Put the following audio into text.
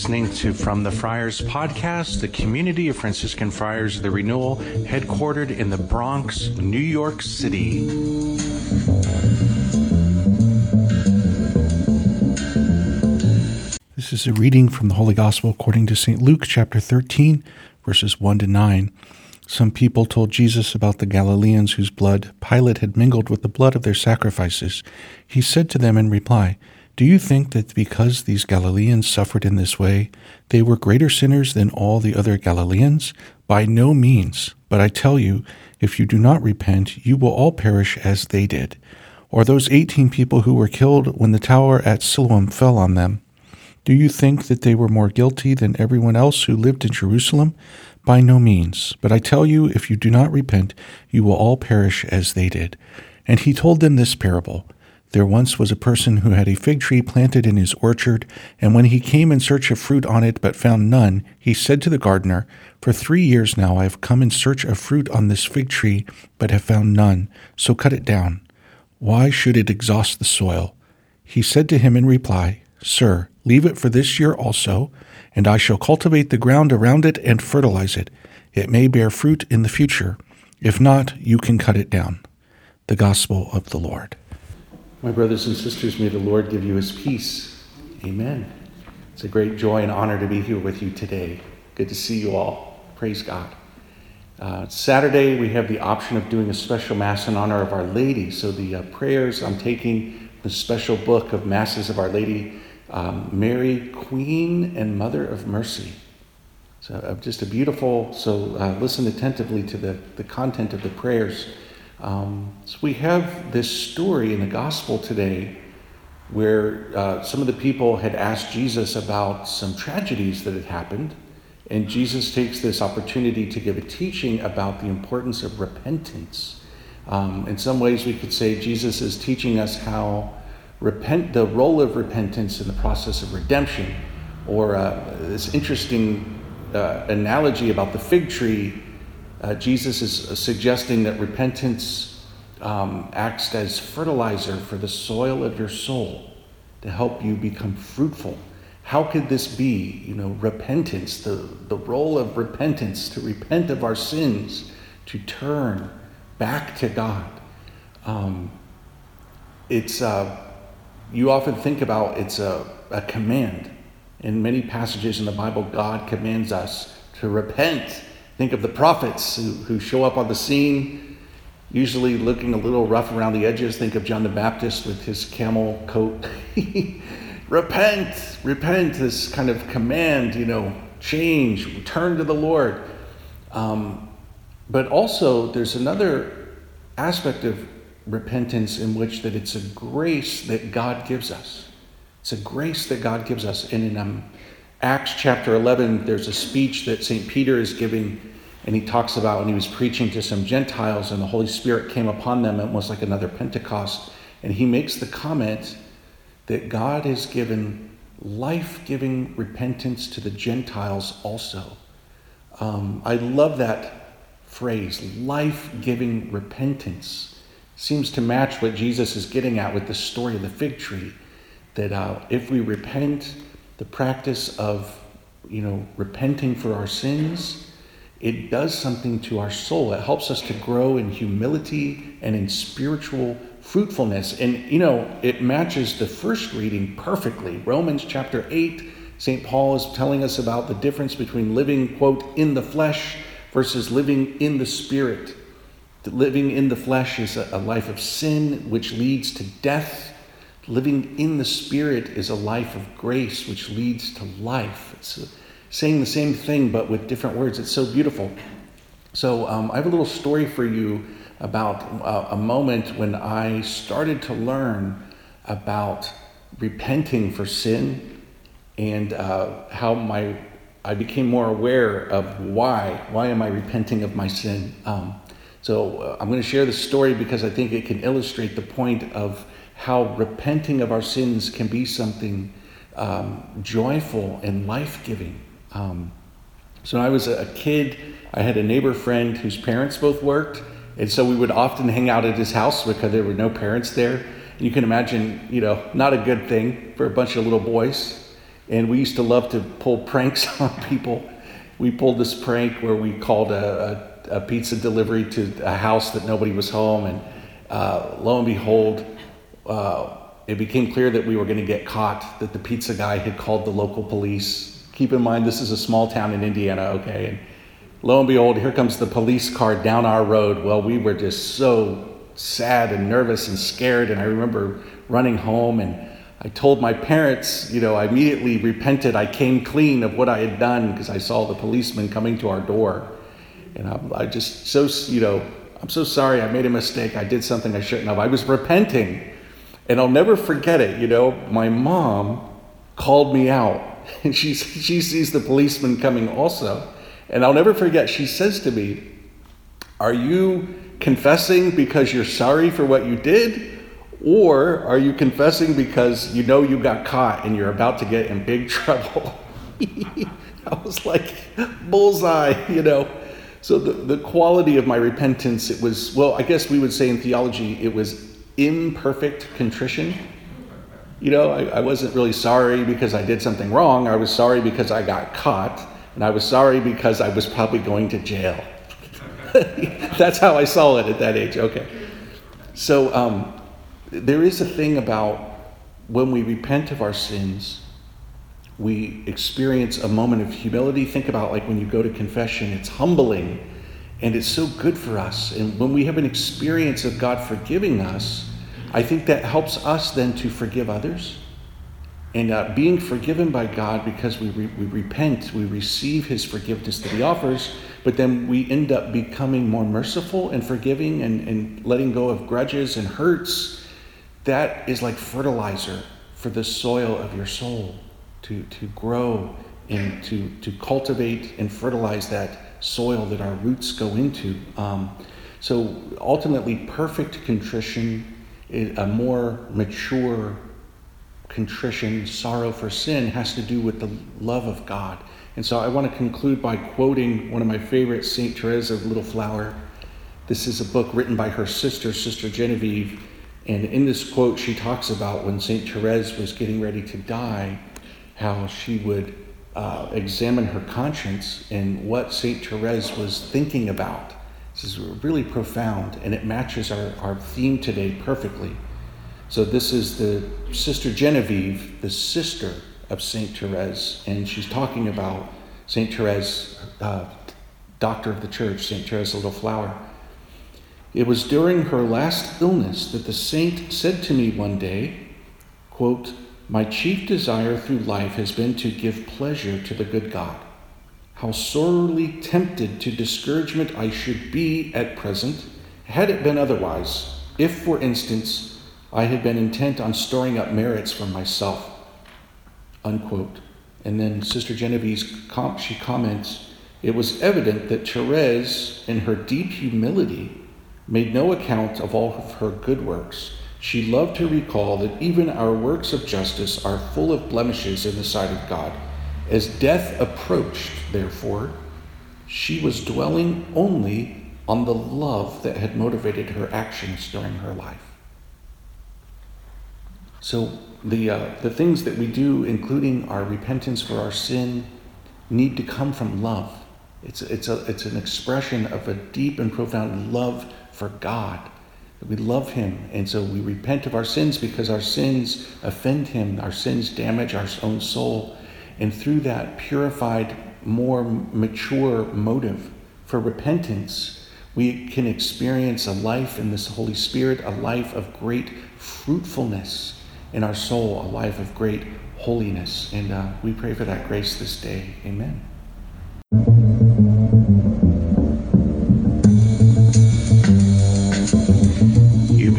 listening to From the Friars podcast, the community of Franciscan Friars of the Renewal, headquartered in the Bronx, New York City. This is a reading from the Holy Gospel according to St. Luke, chapter 13, verses 1 to 9. Some people told Jesus about the Galileans whose blood Pilate had mingled with the blood of their sacrifices. He said to them in reply, Do you think that because these Galileans suffered in this way, they were greater sinners than all the other Galileans? By no means. But I tell you, if you do not repent, you will all perish as they did. Or those eighteen people who were killed when the tower at Siloam fell on them. Do you think that they were more guilty than everyone else who lived in Jerusalem? By no means. But I tell you, if you do not repent, you will all perish as they did. And he told them this parable. There once was a person who had a fig tree planted in his orchard, and when he came in search of fruit on it but found none, he said to the gardener, For three years now I have come in search of fruit on this fig tree, but have found none, so cut it down. Why should it exhaust the soil? He said to him in reply, Sir, leave it for this year also and I shall cultivate the ground around it and fertilize it. It may bear fruit in the future. If not, you can cut it down. The Gospel of the Lord. My brothers and sisters, may the Lord give you his peace. Amen. It's a great joy and honor to be here with you today. Good to see you all. Praise God. Uh, Saturday, we have the option of doing a special Mass in honor of Our Lady. So, the uh, prayers I'm taking, the special book of Masses of Our Lady um, Mary, Queen and Mother of Mercy. So, uh, just a beautiful, so uh, listen attentively to the, the content of the prayers. Um, so, we have this story in the gospel today where uh, some of the people had asked Jesus about some tragedies that had happened. And Jesus takes this opportunity to give a teaching about the importance of repentance. Um, in some ways, we could say Jesus is teaching us how repent, the role of repentance in the process of redemption, or uh, this interesting uh, analogy about the fig tree. Uh, Jesus is suggesting that repentance um, acts as fertilizer for the soil of your soul to help you become fruitful. How could this be? You know, repentance, the, the role of repentance, to repent of our sins, to turn back to God. Um, it's uh, you often think about it's a, a command. In many passages in the Bible, God commands us to repent. Think of the prophets who, who show up on the scene, usually looking a little rough around the edges. Think of John the Baptist with his camel coat. repent, repent, this kind of command, you know, change, turn to the Lord. Um, but also, there's another aspect of repentance in which that it's a grace that God gives us. It's a grace that God gives us. In um, Acts chapter 11, there's a speech that St. Peter is giving, and he talks about when he was preaching to some Gentiles, and the Holy Spirit came upon them. Was like another Pentecost. And he makes the comment that God has given life giving repentance to the Gentiles also. Um, I love that phrase, life giving repentance seems to match what Jesus is getting at with the story of the fig tree. That uh, if we repent, the practice of you know repenting for our sins, it does something to our soul. It helps us to grow in humility and in spiritual fruitfulness. And you know, it matches the first reading perfectly. Romans chapter 8, St. Paul is telling us about the difference between living, quote, in the flesh versus living in the spirit. Living in the flesh is a life of sin, which leads to death. Living in the Spirit is a life of grace, which leads to life. It's saying the same thing, but with different words. It's so beautiful. So, um, I have a little story for you about uh, a moment when I started to learn about repenting for sin and uh, how my I became more aware of why. Why am I repenting of my sin? Um, so uh, I'm going to share this story because I think it can illustrate the point of how repenting of our sins can be something um, joyful and life giving. Um, so I was a kid, I had a neighbor friend whose parents both worked, and so we would often hang out at his house because there were no parents there. And you can imagine, you know, not a good thing for a bunch of little boys. And we used to love to pull pranks on people. We pulled this prank where we called a, a, a pizza delivery to a house that nobody was home. And uh, lo and behold, uh, it became clear that we were going to get caught, that the pizza guy had called the local police. Keep in mind, this is a small town in Indiana, okay? And lo and behold, here comes the police car down our road. Well, we were just so sad and nervous and scared. And I remember running home and I told my parents, you know, I immediately repented. I came clean of what I had done because I saw the policeman coming to our door. And I, I just so, you know, I'm so sorry. I made a mistake. I did something I shouldn't have. I was repenting. And I'll never forget it. You know, my mom called me out and she, she sees the policeman coming also. And I'll never forget, she says to me, Are you confessing because you're sorry for what you did? Or are you confessing because you know you got caught and you're about to get in big trouble? I was like, bullseye, you know. So the, the quality of my repentance, it was, well, I guess we would say in theology, it was imperfect contrition. You know, I, I wasn't really sorry because I did something wrong. I was sorry because I got caught. And I was sorry because I was probably going to jail. That's how I saw it at that age. Okay. So um, there is a thing about when we repent of our sins, we experience a moment of humility. Think about like when you go to confession, it's humbling and it's so good for us. And when we have an experience of God forgiving us, I think that helps us then to forgive others. And uh, being forgiven by God because we, re- we repent, we receive His forgiveness that He offers, but then we end up becoming more merciful and forgiving and, and letting go of grudges and hurts. That is like fertilizer for the soil of your soul to, to grow and to, to cultivate and fertilize that soil that our roots go into. Um, so ultimately, perfect contrition, a more mature contrition, sorrow for sin, has to do with the love of God. And so I want to conclude by quoting one of my favorites, St. Therese of Little Flower. This is a book written by her sister, Sister Genevieve. And in this quote, she talks about when St. Therese was getting ready to die, how she would uh, examine her conscience and what St. Therese was thinking about. This is really profound, and it matches our, our theme today perfectly. So, this is the Sister Genevieve, the sister of St. Therese, and she's talking about St. Therese, uh, doctor of the church, St. Therese Little Flower. It was during her last illness that the saint said to me one day, quote, My chief desire through life has been to give pleasure to the good God. How sorely tempted to discouragement I should be at present, had it been otherwise, if, for instance, I had been intent on storing up merits for myself. Unquote. And then Sister Genevieve's she comments, it was evident that Therese, in her deep humility, made no account of all of her good works. She loved to recall that even our works of justice are full of blemishes in the sight of God. As death approached, therefore, she was dwelling only on the love that had motivated her actions during her life. So the, uh, the things that we do, including our repentance for our sin, need to come from love. It's, it's, a, it's an expression of a deep and profound love for God. We love Him, and so we repent of our sins because our sins offend Him, our sins damage our own soul. And through that purified, more mature motive for repentance, we can experience a life in this Holy Spirit, a life of great fruitfulness in our soul a life of great holiness. And uh, we pray for that grace this day. Amen.